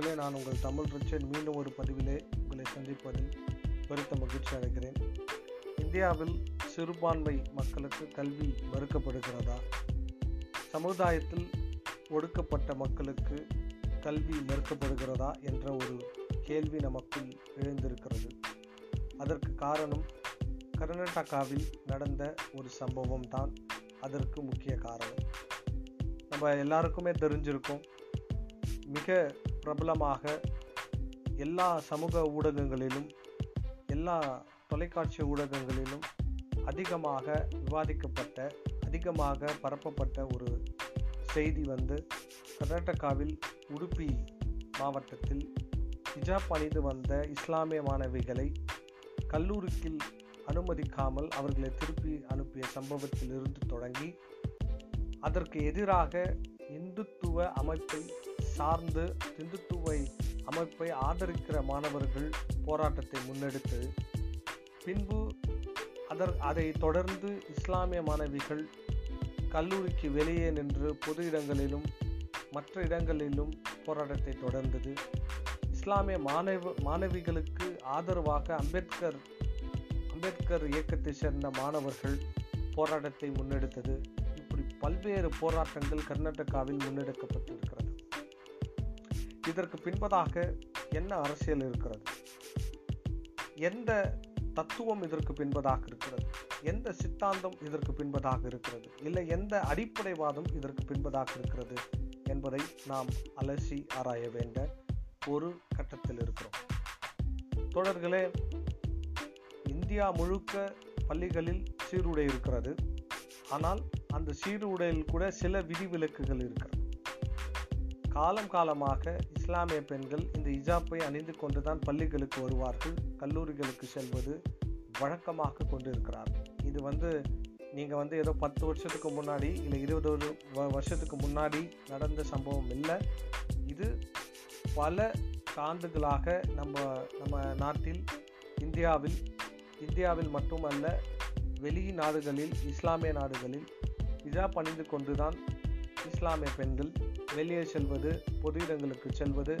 நண்பர்களே நான் உங்கள் தமிழ் ரிச்சன். மீண்டும் ஒரு பதிவிலே உங்களை சந்திப்பதில் பெருத்த மகிழ்ச்சி அடைகிறேன். இந்தியாவில் சிறுபான்மை மக்களுக்கு கல்வி மறுக்கப்படுகிறதா? சமுதாயத்தில் ஒடுக்கப்பட்ட மக்களுக்கு கல்வி மறுக்கப்படுகிறதா என்ற ஒரு கேள்வி நமக்குள் எழுந்திருக்கிறது. அதற்கு காரணம் கர்நாடகாவில் நடந்த ஒரு சம்பவம் தான் அதற்கு முக்கிய காரணம். நம்ம எல்லாருக்குமே தெரிஞ்சிருக்கும் மிக பிரபலமாக எல்லா சமூக ஊடகங்களிலும் எல்லா தொலைக்காட்சி ஊடகங்களிலும் அதிகமாக விவாதிக்கப்பட்ட அதிகமாக பரப்பப்பட்ட ஒரு செய்தி வந்து கர்நாடகாவில் உடுப்பி மாவட்டத்தில் ஹிஜாப் அணிந்து வந்த இஸ்லாமிய மாணவிகளை கல்லூரிக்கு அனுமதிக்காமல் அவர்களை திருப்பி அனுப்பிய சம்பவத்திலிருந்து தொடங்கி அதற்கு எதிராக இந்துத்துவ அமைப்பை சார்ந்து இந்துத்துவை அமைப்பை ஆதரிக்கிற மாணவர்கள் போராட்டத்தை முன்னெடுத்து பின்பு அதர் அதை தொடர்ந்து இஸ்லாமிய மாணவிகள் கல்லூரிக்கு வெளியே நின்று பொது இடங்களிலும் மற்ற இடங்களிலும் போராட்டத்தை தொடர்ந்தது. இஸ்லாமிய மாணவ மாணவிகளுக்கு ஆதரவாக அம்பேத்கர் அம்பேத்கர் இயக்கத்தை சேர்ந்த மாணவர்கள் போராட்டத்தை முன்னெடுத்தது. இப்படி பல்வேறு போராட்டங்கள் கர்நாடகாவில் முன்னெடுக்கப்பட்டிருக்கிறது. இதற்கு பின்பதாக என்ன அரசியல் இருக்கிறது? எந்த தத்துவம் இதற்கு பின்பதாக இருக்கிறது? எந்த சித்தாந்தம் இதற்கு பின்பதாக இருக்கிறது? இல்லை எந்த அடிப்படைவாதம் இதற்கு பின்பதாக இருக்கிறது என்பதை நாம் அலசி ஆராய வேண்ட ஒரு கட்டத்தில் இருக்கிறோம். தொடர்களே இந்தியா முழுக்க பள்ளிகளில் சீருடை இருக்கிறது. ஆனால் அந்த சீருடையில் கூட சில விதிவிலக்குகள் இருக்கிறது. காலம் காலமாக இஸ்லாமிய பெண்கள் இந்த இஜாப்பை அணிந்து கொண்டுதான் பள்ளிகளுக்கு வருவார்கள் கல்லூரிகளுக்கு செல்வது வழக்கமாக கொண்டிருக்கிறார். இது வந்து நீங்கள் வந்து ஏதோ பத்து வருஷத்துக்கு முன்னாடி இல்லை இருபது ஒரு வருஷத்துக்கு முன்னாடி நடந்த சம்பவம் இல்லை. இது பல ஆண்டுகளாக நம்ம நம்ம நாட்டில் இந்தியாவில் இந்தியாவில் மட்டுமல்ல வெளி நாடுகளில் இஸ்லாமிய நாடுகளில் இஜாப் அணிந்து கொண்டுதான் இஸ்லாமிய பெண்கள் வெளியே செல்வது பொது இடங்களுக்கு செல்வது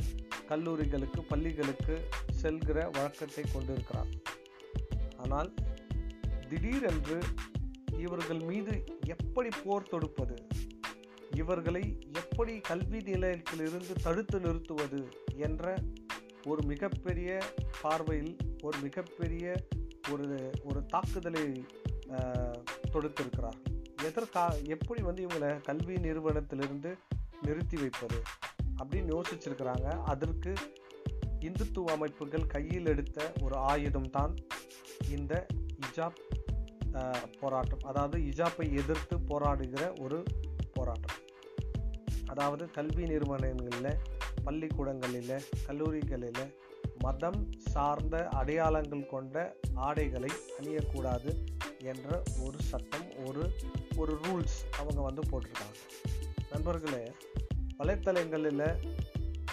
கல்லூரிகளுக்கு பள்ளிகளுக்கு செல்கிற வழக்கத்தை கொண்டிருக்கிறார். ஆனால் திடீரென்று இவர்கள் மீது எப்படி போர் தொடுப்பது? இவர்களை எப்படி கல்வி நிலையத்திலிருந்து தடுத்து நிறுத்துவது என்ற ஒரு மிகப்பெரிய பார்வையில் ஒரு மிகப்பெரிய ஒரு ஒரு தாக்குதலை தொடுத்திருக்கிறார். எதற்கா எப்படி வந்து இவங்களை கல்வி நிறுவனத்திலிருந்து நிறுத்தி வைப்பது அப்படின்னு யோசிச்சிருக்கிறாங்க. அதற்கு இந்துத்துவ அமைப்புகள் கையில் எடுத்த ஒரு ஆயுதம் தான் இந்த இஜாப் போராட்டம். அதாவது இஜாப்பை எதிர்த்து போராடுகிற ஒரு போராட்டம். அதாவது கல்வி நிறுவனங்களில் பள்ளிக்கூடங்களில் கல்லூரிகளில் மதம் சார்ந்த அடையாளங்கள் கொண்ட ஆடைகளை அணியக்கூடாது. என்ற ஒரு சட்டம் ஒரு ஒரு ரூல்ஸ் அவங்க வந்து போட்டிருக்காங்க. நண்பர்களே வலைத்தளங்களில்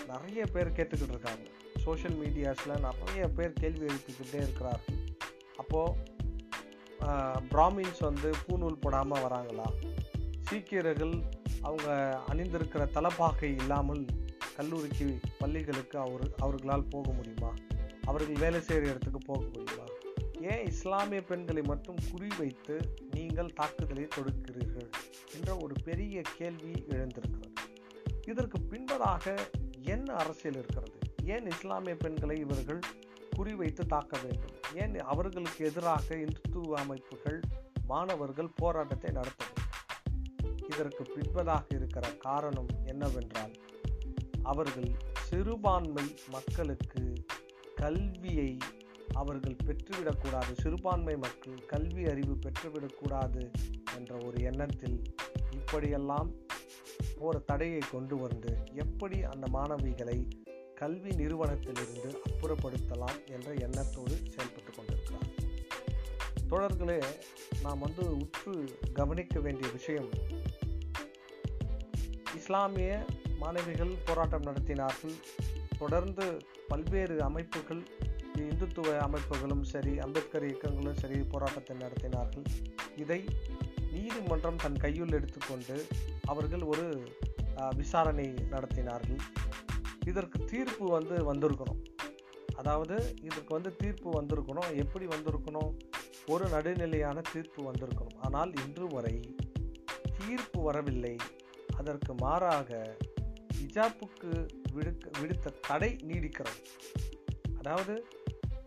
நிறைய பேர் கேட்டுக்கிட்டு இருக்காங்க. சோஷியல் மீடியாஸில் நிறைய பேர் கேள்வி எழுப்பிக்கிட்டே இருக்கிறார்கள். அப்போது பிராமின்ஸ் வந்து பூநூல் போடாமல் வராங்களா? சீக்கியர்கள் அவங்க அணிந்திருக்கிற தலப்பாகை இல்லாமல் கல்லூரிக்கு பள்ளிகளுக்கு அவர் அவர்களால் போக முடியுமா? அவர்கள் வேலை செய்கிற இடத்துக்கு போக முடியுமா? ஏன் இஸ்லாமிய பெண்களை மட்டும் குறிவைத்து நீங்கள் தாக்குதலை தொடுக்கிறீர்கள் என்ற ஒரு பெரிய கேள்வி எழுந்திருக்கிறது. இதற்கு பின்பதாக என்ன அரசியல் இருக்கிறது? ஏன் இஸ்லாமிய பெண்களை இவர்கள் குறிவைத்து தாக்க வேண்டும்? ஏன் அவர்களுக்கு எதிராக இந்துத்துவ அமைப்புகள் மாணவர்கள் போராட்டத்தை நடத்த வேண்டும் இதற்கு பின்பதாக இருக்கிற காரணம் என்னவென்றால் அவர்கள் சிறுபான்மை மக்களுக்கு கல்வியை அவர்கள் பெற்றுவிடக்கூடாது. சிறுபான்மை மக்கள் கல்வி அறிவு பெற்றுவிடக்கூடாது என்ற ஒரு எண்ணத்தில் இப்படியெல்லாம் ஒரு தடையை கொண்டு வந்து எப்படி அந்த மாணவிகளை கல்வி நிறுவனத்திலிருந்து அப்புறப்படுத்தலாம் என்ற எண்ணத்தோடு செயல்பட்டு கொண்டிருக்கிறார். தொடர்களே நாம் வந்து உற்று கவனிக்க வேண்டிய விஷயம் இஸ்லாமிய மாணவிகள் போராட்டம் நடத்தினார்கள். தொடர்ந்து பல்வேறு அமைப்புகள் இந்துத்துவ அமைப்புகளும் சரி அம்பேத்கர் இயக்கங்களும் சரி போராட்டத்தை நடத்தினார்கள். இதை நீதிமன்றம் தன் கையில் எடுத்துக்கொண்டு அவர்கள் ஒரு விசாரணை நடத்தினார்கள். இதற்கு தீர்ப்பு வந்து வந்திருக்கணும். அதாவது இதுக்கு வந்து தீர்ப்பு வந்திருக்கணும். எப்படி வந்திருக்கணும்? ஒரு நடுநிலையான தீர்ப்பு வந்திருக்கணும். ஆனால் இன்று வரை தீர்ப்பு வரவில்லை. அதற்கு மாறாக ஹிஜாப்புக்கு விடுக்க விடுத்த தடை நீடிக்கிறது. அதாவது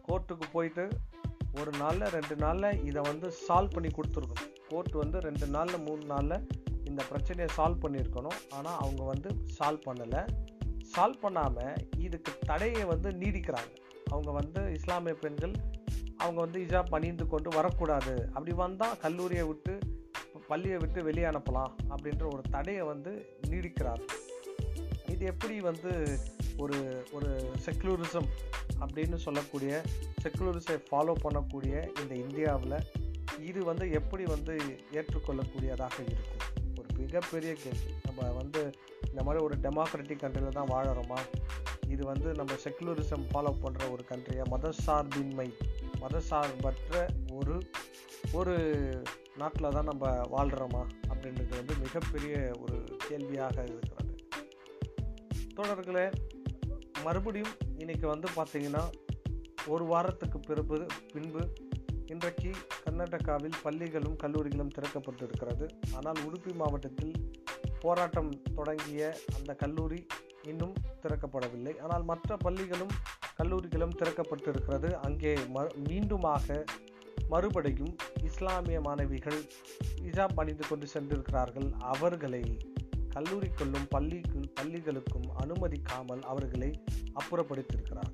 கோர்ட்டுக்கு போயிட்டு ஒரு நாளில் ரெண்டு நாளில் இதை வந்து சால்வ் பண்ணி கொடுத்துருக்கணும். கோர்ட் வந்து ரெண்டு நாளில் மூணு நாளில் இந்த பிரச்சனையை சால்வ் பண்ணியிருக்கணும். ஆனால் அவங்க வந்து சால்வ் பண்ணலை. சால்வ் பண்ணாமல் இதுக்கு தடையை வந்து நீடிக்கிறாங்க. அவங்க வந்து இஸ்லாமிய பெண்கள் அவங்க வந்து இஜாப் அணிந்து கொண்டு வரக்கூடாது. அப்படி வந்தால் கல்லூரியை விட்டு பள்ளியை விட்டு வெளியே அனுப்பலாம் அப்படின்ற ஒரு தடையை வந்து நீடிக்கிறார் இது எப்படி வந்து ஒரு ஒரு செக்குலரிசம் அப்படின்னு சொல்லக்கூடிய செக்குலரிஸை ஃபாலோ பண்ணக்கூடிய இந்த இந்தியாவில் இது வந்து எப்படி வந்து ஏற்றுக்கொள்ளக்கூடியதாக இருக்கும் ஒரு மிகப்பெரிய கேள்வி. நம்ம வந்து இந்த மாதிரி ஒரு டெமோக்ராட்டிக் கண்ட்ரியில் தான் வாழறோமா? இது வந்து நம்ம செக்குலரிசம் ஃபாலோ பண்ணுற ஒரு கண்ட்ரியாக மதசார்பின்மை மதசார்பற்ற ஒரு ஒரு நாட்டில் தான் நம்ம வாழ்கிறோமா அப்படின்றது வந்து மிகப்பெரிய ஒரு கேள்வியாக இருக்கிறது. தொடர்களே மறுபடியும் இன்றைக்கி வந்து பார்த்திங்கன்னா ஒரு வாரத்துக்கு பிறகு பின்பு இன்றைக்கு கர்நாடகாவில் பள்ளிகளும் கல்லூரிகளும் திறக்கப்பட்டு இருக்கிறது ஆனால் உடுப்பி மாவட்டத்தில் போராட்டம் தொடங்கிய அந்த கல்லூரி இன்னும் திறக்கப்படவில்லை. ஆனால் மற்ற பள்ளிகளும் கல்லூரிகளும் திறக்கப்பட்டு இருக்கிறது அங்கே ம மீண்டுமாக மறுபடியும் இஸ்லாமிய மாணவிகள் இஜாப் அணிந்து கொண்டு சென்றிருக்கிறார்கள். அவர்களை கல்லூரிக்குள்ளும் பள்ளிக்கு பள்ளிகளுக்கும் அனுமதிக்காமல் அவர்களை அப்புறப்படுத்தியிருக்கிறார்.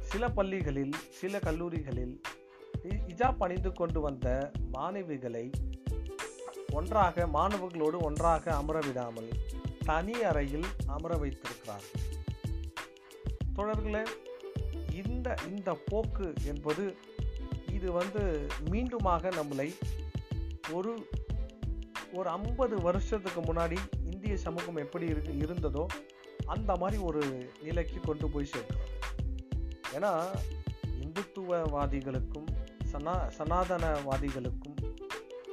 சில பள்ளிகளில் சில கல்லூரிகளில் இஜாப் அணிந்து கொண்டு வந்த மாணவிகளை ஒன்றாக மாணவர்களோடு ஒன்றாக அமர விடாமல் தனி அறையில் அமர வைத்திருக்கிறார். தொடர்களே இந்த இந்த போக்கு என்பது இது வந்து மீண்டுமாக நம்மளை ஒரு ஒரு ஐம்பது வருஷத்துக்கு முன்னாடி இந்திய சமூகம் எப்படி இருக்கு இருந்ததோ அந்த மாதிரி ஒரு நிலைக்கு கொண்டு போய் சேர்க்கிறோம் ஏன்னா இந்துத்துவவாதிகளுக்கும் சனா சனாதனவாதிகளுக்கும்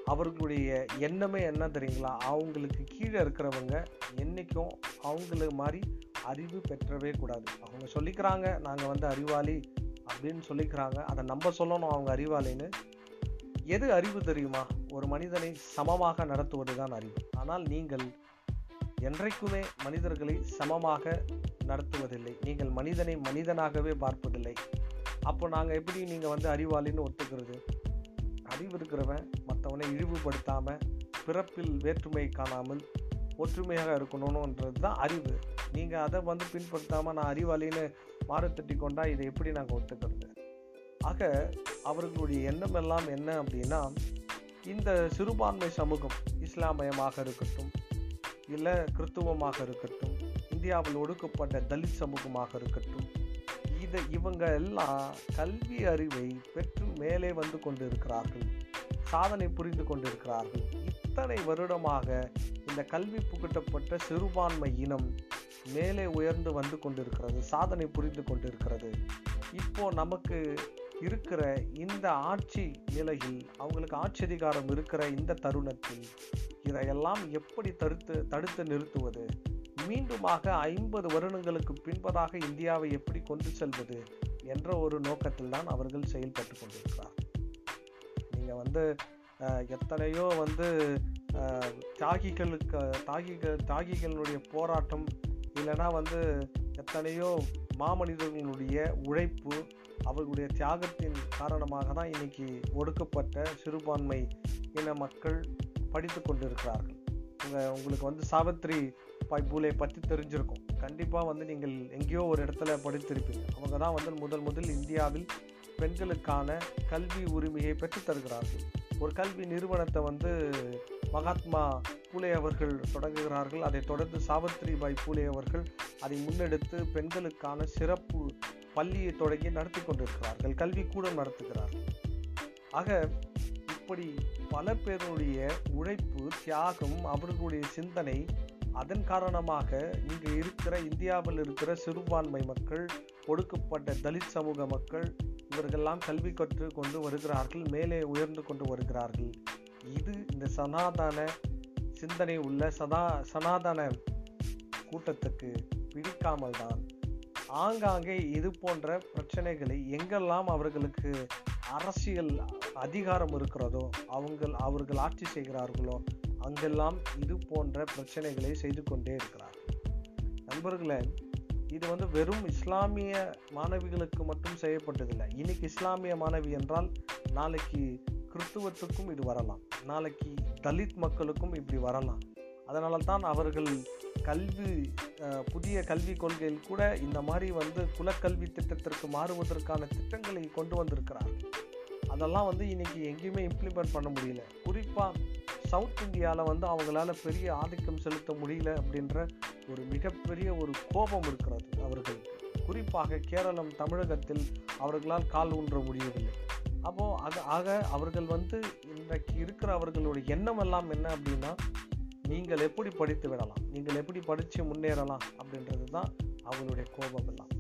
அவர்களுடைய எண்ணமே என்ன தெரியுங்களா? அவங்களுக்கு கீழே இருக்கிறவங்க என்றைக்கும் அவங்கள மாதிரி அறிவு பெற்றவே கூடாது. அவங்க சொல்லிக்கிறாங்க நாங்கள் வந்து அறிவாளி அப்படின்னு சொல்லிக்கிறாங்க. அதை நம்ம சொல்லணும் அவங்க அறிவாளின்னு. எது அறிவு தெரியுமா? ஒரு மனிதனை சமமாக நடத்துவது தான் அறிவு. ஆனால் நீங்கள் என்றைக்குமே மனிதர்களை சமமாக நடத்துவதில்லை. நீங்கள் மனிதனை மனிதனாகவே பார்ப்பதில்லை. அப்போ நாங்கள் எப்படி நீங்கள் வந்து அறிவாளின்னு ஒத்துக்கிறது? அறிவு இருக்கிறவன் மற்றவனை இழிவுபடுத்தாமல் பிறப்பில் வேற்றுமை காணாமல் ஒற்றுமையாக இருக்கணும்ன்றது தான் அறிவு. நீங்கள் அதை வந்து பின்படுத்தாமல் நான் அறிவாளின்னு மாறுத்தட்டி கொண்டா இதை எப்படி நாங்கள் ஒத்துக்கிறது? ஆக அவர்களுடைய எண்ணம் எல்லாம் என்ன அப்படின்னா இந்த சிறுபான்மை சமூகம் இஸ்லாமயமாக இருக்கட்டும் இல்லை கிறித்துவமாக இருக்கட்டும் இந்தியாவில் ஒடுக்கப்பட்ட தலித் சமூகமாக இருக்கட்டும் இதை இவங்க எல்லாம் கல்வி அறிவை பெற்று மேலே வந்து கொண்டிருக்கிறார்கள் சாதனை புரிந்து கொண்டிருக்கிறார்கள். இத்தனை வருடமாக இந்த கல்வி புகட்டப்பட்ட சிறுபான்மை இனம் மேலே உயர்ந்து வந்து கொண்டிருக்கிறது சாதனை புரிந்து கொண்டிருக்கிறது. இப்போ நமக்கு இருக்கிற இந்த ஆட்சி நிலையில் அவங்களுக்கு ஆட்சி அதிகாரம் இருக்கிற இந்த தருணத்தில் இதையெல்லாம் எப்படி தடுத்து தடுத்து நிறுத்துவது? மீண்டுமாக ஐம்பது வருடங்களுக்கு பின்பதாக இந்தியாவை எப்படி கொண்டு செல்வது என்ற ஒரு நோக்கத்தில் தான் அவர்கள் செயல்பட்டு கொண்டிருக்கிறார். நீங்கள் வந்து எத்தனையோ வந்து தியாகிகளுக்கு தாகிகள் தியாகிகளுடைய போராட்டம் இல்லைன்னா வந்து எத்தனையோ மாமனிதர்களுடைய உழைப்பு அவர்களுடைய தியாகத்தின் காரணமாக தான் இன்றைக்கி ஒடுக்கப்பட்ட சிறுபான்மை இன மக்கள் படித்து கொண்டிருக்கிறார்கள். உங்கள் உங்களுக்கு வந்து சாவித்ரி பாய் பூலே பற்றி தெரிஞ்சிருக்கும். கண்டிப்பாக வந்து நீங்கள் எங்கேயோ ஒரு இடத்துல படித்திருப்பீங்க. அவங்க தான் வந்து முதல் முதல் இந்தியாவில் பெண்களுக்கான கல்வி உரிமையை பெற்று தருகிறார்கள். ஒரு கல்வி நிறுவனத்தை வந்து மகாத்மா பூலே அவர்கள் தொடங்குகிறார்கள். அதைத் தொடர்ந்து சாவித்ரி பாய் பூலே அவர்கள் அதை முன்னெடுத்து பெண்களுக்கான சிறப்பு பள்ளியை தொடங்கி நடத்தி கொண்டிருக்கிறார்கள். கல்வி கூடம் நடத்துகிறார்கள் ஆக இப்படி பல பேருடைய உழைப்பு தியாகம் அவர்களுடைய சிந்தனை அதன் காரணமாக இங்கு இருக்கிற இந்தியாவில் இருக்கிற சிறுபான்மை மக்கள் ஒடுக்கப்பட்ட தலித் சமூக மக்கள் இவர்கள்லாம் கல்வி கற்று கொண்டு வருகிறார்கள் மேலே உயர்ந்து கொண்டு வருகிறார்கள். இது இந்த சனாதன சிந்தனை உள்ள சதா சனாதன கூட்டத்துக்கு பிடிக்காமல் தான் ஆங்காங்கே இது போன்ற பிரச்சனைகளை எங்கெல்லாம் அவர்களுக்கு அரசியல் அதிகாரம் இருக்கிறதோ அவங்க அவர்கள் ஆட்சி செய்கிறார்களோ அங்கெல்லாம் இது போன்ற பிரச்சனைகளை செய்து கொண்டே இருக்கிறார் நண்பர்களே இது வந்து வெறும் இஸ்லாமிய மாணவிகளுக்கு மட்டும் செய்யப்பட்டதில்லை. இன்னைக்கு இஸ்லாமிய மாணவி என்றால் நாளைக்கு கிறிஸ்துவத்துக்கும் இது வரலாம். நாளைக்கு தலித் மக்களுக்கும் இப்படி வரலாம். அதனால தான் அவர்கள் கல்வி புதிய கல்விக் கொள்கையில் கூட இந்த மாதிரி வந்து குலக்கல்வி திட்டத்திற்கு மாறுவதற்கான திட்டங்களை கொண்டு வந்திருக்கிறார்கள் அதெல்லாம் வந்து இன்றைக்கி எங்கேயுமே இம்ப்ளிமெண்ட் பண்ண முடியல. குறிப்பாக சவுத் இந்தியாவில் வந்து அவங்களால பெரிய ஆதிக்கம் செலுத்த முடியல அப்படின்ற ஒரு மிகப்பெரிய ஒரு கோபம் இருக்கிறது அவர்களுக்கு குறிப்பாக கேரளம் தமிழகத்தில் அவர்களால் கால் ஊன்ற முடியவில்லை. அப்போது அது ஆக அவர்கள் வந்து இன்றைக்கு இருக்கிற அவர்களுடைய எண்ணம் எல்லாம் என்ன அப்படின்னா நீங்கள் எப்படி படித்து விடலாம்? நீங்கள் எப்படி படித்து முன்னேறலாம்? அப்படின்றது தான் அவங்களுடைய கோபம் எல்லாம்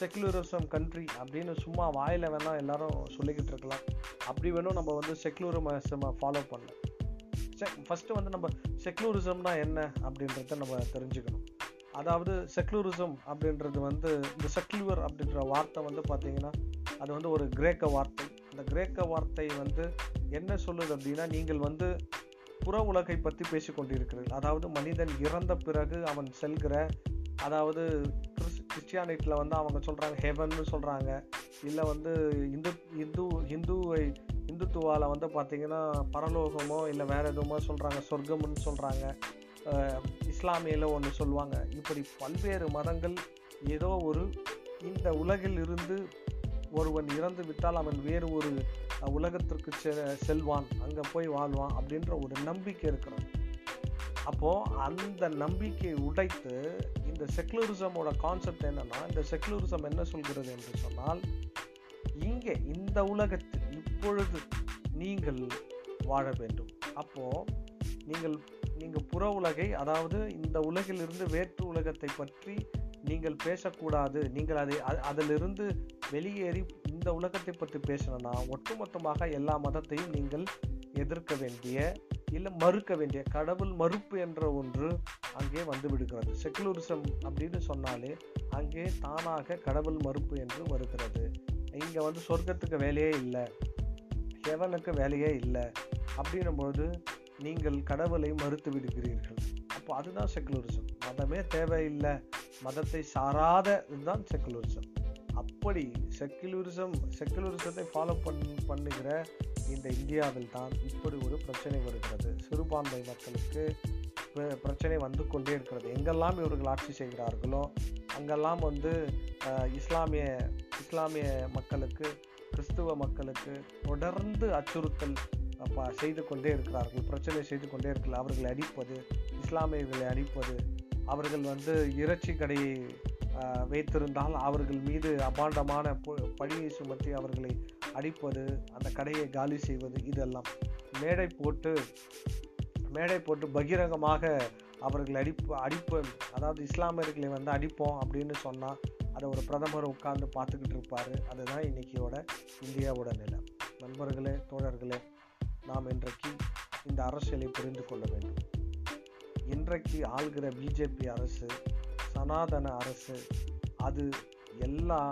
செக்குலரிசம் கண்ட்ரி அப்படின்னு சும்மா வாயில் வேணால் எல்லாரும் சொல்லிக்கிட்டு இருக்கலாம். அப்படி வேணும் நம்ம வந்து செக்குலரிசமை ஃபாலோ பண்ணல ஃபஸ்ட்டு வந்து நம்ம செக்குலரிசம்னா என்ன அப்படின்றத நம்ம தெரிஞ்சுக்கணும். அதாவது செக்குலரிசம் அப்படின்றது வந்து இந்த செக்குலர் அப்படின்ற வார்த்தை வந்து பார்த்திங்கன்னா அது வந்து ஒரு கிரேக்க வார்த்தை. இந்த கிரேக்க வார்த்தை வந்து என்ன சொல்லுது அப்படின்னா நீங்கள் வந்து புற உலகை பற்றி பேசிக்கொண்டிருக்கிறது அதாவது மனிதன் இறந்த பிறகு அவன் செல்கிற அதாவது கிறிஸ் கிறிஸ்டியானிட்டியில் வந்து அவங்க சொல்கிறாங்க ஹெவன்னு சொல்கிறாங்க இல்லை வந்து இந்து இந்து இந்துவை இந்துத்துவாவில் வந்து பார்த்திங்கன்னா பரலோகமோ இல்லை வேறு எதுவுமோ சொல்கிறாங்க சொர்க்கம்னு சொல்கிறாங்க இஸ்லாமியில் ஒன்று சொல்லுவாங்க. இப்படி பல்வேறு மதங்கள் ஏதோ ஒரு இந்த உலகில் இருந்து ஒருவன் இறந்து விட்டால் அவன் வேறு ஒரு உலகத்திற்கு செ செல்வான் அங்கே போய் வாழ்வான் அப்படின்ற ஒரு நம்பிக்கை இருக்கிறது. அப்போது அந்த நம்பிக்கையை உடைத்து இந்த செக்குலரிசமோட கான்செப்ட் என்னென்னா இந்த செக்குலரிசம் என்ன சொல்கிறது என்று சொன்னால் இங்கே இந்த உலகத்தில் இப்பொழுது நீங்கள் வாழ வேண்டும். அப்போது நீங்கள் நீங்கள் புற உலகை அதாவது இந்த உலகிலிருந்து வேற்று உலகத்தை பற்றி நீங்கள் பேசக்கூடாது. நீங்கள் அதை அதிலிருந்து வெளியேறி இந்த உலகத்தை பற்றி பேசணும்னா ஒட்டுமொத்தமாக எல்லா மதத்தையும் நீங்கள் எதிர்க்க வேண்டிய இல்லை மறுக்க வேண்டிய கடவுள் மறுப்பு என்ற ஒன்று அங்கே வந்து விடுகிறது. செக்குலரிசம் அப்படின்னு சொன்னாலே அங்கே தானாக கடவுள் மறுப்பு என்று வருகிறது. இங்கே வந்து சொர்க்கத்துக்கு வேலையே இல்லை ஹெவனுக்கு வேலையே இல்லை அப்படின்னும்போது நீங்கள் கடவுளை மறுத்து விடுகிறீர்கள். அப்போ அதுதான் செக்குலரிசம் மதமே தேவையில்லை. மதத்தை சாராத இதுதான் செக்குலரிசம் அப்படி செக்குலரிசம் செக்குலரிசத்தை ஃபாலோ பண் பண்ணுகிற இந்த இந்தியாவில் தான் இப்படி ஒரு பிரச்சனை வருகிறது. சிறுபான்மை மக்களுக்கு பிரச்சனை வந்து கொண்டே இருக்கிறது. எங்கெல்லாம் இவர்கள் ஆட்சி செய்கிறார்களோ அங்கெல்லாம் வந்து இஸ்லாமிய இஸ்லாமிய மக்களுக்கு கிறிஸ்துவ மக்களுக்கு தொடர்ந்து அச்சுறுத்தல் செய்து கொண்டே இருக்கிறார்கள். பிரச்சனை செய்து கொண்டே இருக்கிறார்கள். அவர்களை அடிப்பது இஸ்லாமியர்களை அடிப்பது அவர்கள் வந்து இறைச்சி கடையை வைத்திருந்தால் அவர்கள் மீது அபாண்டமான பழியை சுமத்தி அவர்களை அடிப்பது அந்த கடையை காலி செய்வது இதெல்லாம். மேடை போட்டு மேடை போட்டு பகிரங்கமாக அவர்கள் அடிப்பு அடிப்பு அதாவது இஸ்லாமியர்களை வந்து அடிப்போம் அப்படின்னு சொன்னால் அதை ஒரு பிரதமர் உட்கார்ந்து பார்த்துக்கிட்டு இருப்பார். அதுதான் இன்றைக்கியோட இந்தியாவோட நிலை. நண்பர்களே தோழர்களே நாம் இன்றைக்கு இந்த அரசியலை புரிந்து கொள்ள வேண்டும். இன்றைக்கு ஆள்கிற பிஜேபி அரசு சனாதன அரசு. அது எல்லா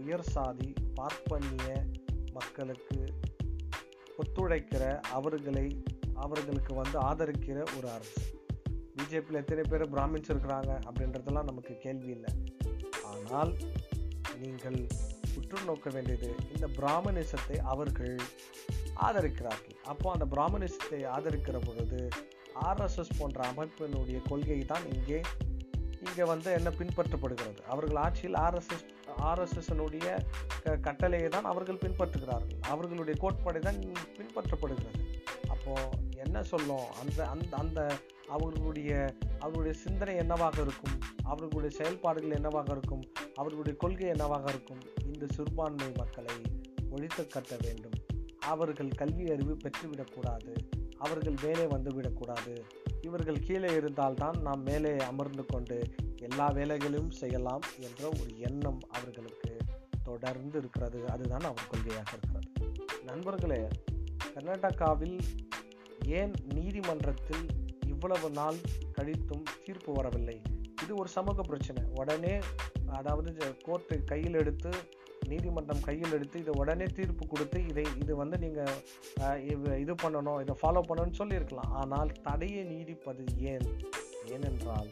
உயர் சாதி பார்ப்பனிய மக்களுக்கு ஒத்துழைக்கிற அவர்களை அவர்களுக்கு வந்து ஆதரிக்கிற ஒரு அரசு. பிஜேபியில் எத்தனை பேர் பிராமின்ஸ் இருக்கிறாங்க அப்படின்றதெல்லாம் நமக்கு கேள்வி இல்லை. ஆனால் நீங்கள் உற்று நோக்க வேண்டியது இந்த பிராமணிசத்தை அவர்கள் ஆதரிக்கிறார்கள். அப்போ அந்த பிராமணிசத்தை ஆதரிக்கிற பொழுது ஆர்எஸ்எஸ் போன்ற அமைப்பினுடைய கொள்கை தான் இங்கே இங்கே வந்து என்ன பின்பற்றப்படுகிறது? அவர்கள் ஆட்சியில் ஆர்எஸ்எஸ் ஆர்எஸ்எஸ்னுடைய க கட்டளையை தான் அவர்கள் பின்பற்றுகிறார்கள். அவர்களுடைய கோட்பாடை தான் பின்பற்றப்படுகிறது. அப்போது என்ன சொல்லும்? அந்த அந்த அந்த அவர்களுடைய அவர்களுடைய சிந்தனை என்னவாக இருக்கும்? அவர்களுடைய செயல்பாடுகள் என்னவாக இருக்கும்? அவர்களுடைய கொள்கை என்னவாக இருக்கும்? இந்த சிறுபான்மை மக்களை ஒழித்து கட்ட வேண்டும். அவர்கள் கல்வி அறிவு பெற்றுவிடக்கூடாது. அவர்கள் மேலே வந்துவிடக்கூடாது இவர்கள் கீழே இருந்தால்தான் நாம் மேலே அமர்ந்து கொண்டு எல்லா வேலைகளையும் செய்யலாம் என்ற ஒரு எண்ணம் அவர்களுக்கு தொடர்ந்து இருக்கிறது. அதுதான் அவர் கொள்கையாக இருக்கிறது. நண்பர்களே கர்நாடகாவில் ஏன் நீதிமன்றத்தில் இவ்வளவு நாள் கழித்தும் தீர்ப்பு வரவில்லை? இது ஒரு சமூக பிரச்சனை. உடனே அதாவது கோர்ட்டு கையில் எடுத்து நீதிமன்றம் கையில் எடுத்து இதை உடனே தீர்ப்பு கொடுத்து இதை இது வந்து நீங்கள் இது பண்ணணும் இதை ஃபாலோ பண்ணணும்னு சொல்லியிருக்கலாம். ஆனால் தடையை நீடிப்பது ஏன்? ஏனென்றால்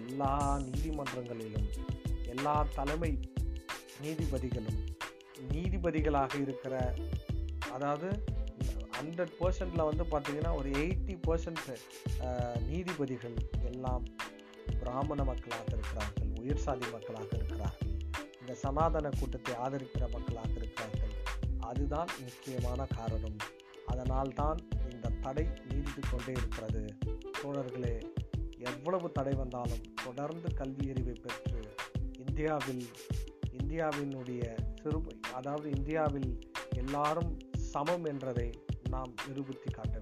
எல்லா நீதிமன்றங்களிலும் எல்லா தலைமை நீதிபதிகளும் நீதிபதிகளாக இருக்கிற அதாவது ஹண்ட்ரட் பர்சன்டில் வந்து பார்த்தீங்கன்னா ஒரு எயிட்டி பர்சன்ட் நீதிபதிகள் எல்லாம் பிராமண மக்களாக இருக்கிறார்கள் உயர் சாதி மக்களாக இருக்கிறார்கள். இந்த சனாதன கூட்டத்தை ஆதரிக்கிற மக்களாக இருக்கிறார்கள். அதுதான் முக்கியமான காரணம். அதனால் தான் இந்த தடை நீடித்து கொண்டே இருக்கிறது. தோழர்களே எவ்வளவு தடை வந்தாலும் தொடர்ந்து கல்வி அறிவை பெற்று இந்தியாவில் இந்தியாவினுடைய சிறு அதாவது இந்தியாவில் எல்லாரும் சமம் என்றதை நாம் நிரூபித்து காட்ட